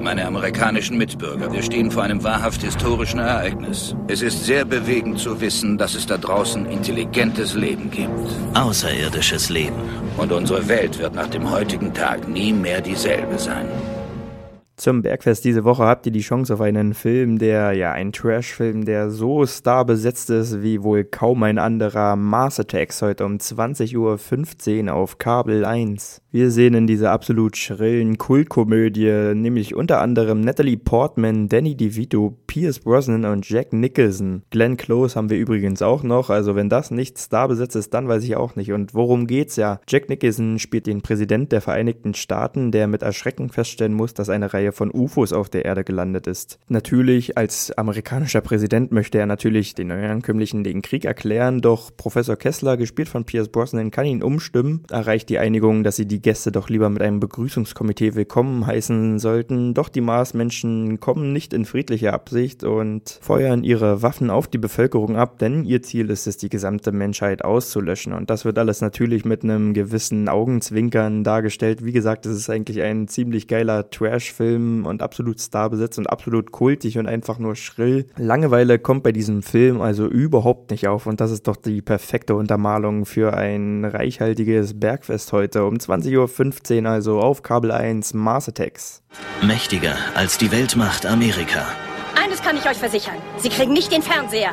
Meine amerikanischen Mitbürger, wir stehen vor einem wahrhaft historischen Ereignis. Es ist sehr bewegend zu wissen, dass es da draußen intelligentes Leben gibt. Außerirdisches Leben. Und unsere Welt wird nach dem heutigen Tag nie mehr dieselbe sein. Zum Bergfest diese Woche habt ihr die Chance auf einen Film, der, ja, ein Trash-Film, der so starbesetzt ist wie wohl kaum ein anderer. Mars Attacks heute um 20.15 Uhr auf Kabel 1. Wir sehen in dieser absolut schrillen Kultkomödie nämlich unter anderem Natalie Portman, Danny DeVito, Pierce Brosnan und Jack Nicholson. Glenn Close haben wir übrigens auch noch, also wenn das nicht starbesetzt ist, dann weiß ich auch nicht. Und worum geht's ja? Jack Nicholson spielt den Präsident der Vereinigten Staaten, der mit Erschrecken feststellen muss, dass eine Reihe Reihe von UFOs auf der Erde gelandet ist. Natürlich, als amerikanischer Präsident möchte er natürlich den Neuankömmlichen den Krieg erklären, doch Professor Kessler, gespielt von Pierce Brosnan, kann ihn umstimmen, erreicht die Einigung, dass sie die Gäste doch lieber mit einem Begrüßungskomitee willkommen heißen sollten, doch die Marsmenschen kommen nicht in friedlicher Absicht und feuern ihre Waffen auf die Bevölkerung ab, denn ihr Ziel ist es, die gesamte Menschheit auszulöschen und das wird alles natürlich mit einem gewissen Augenzwinkern dargestellt. Wie gesagt, es ist eigentlich ein ziemlich geiler Trash-Film, Film und absolut starbesetzt und absolut kultig und einfach nur schrill. Langeweile kommt bei diesem Film also überhaupt nicht auf und das ist doch die perfekte Untermalung für ein reichhaltiges Bergfest heute um 20.15 Uhr, also auf Kabel 1 Mars Attacks. Mächtiger als die Weltmacht Amerika. Eines kann ich euch versichern. Sie kriegen nicht den Fernseher.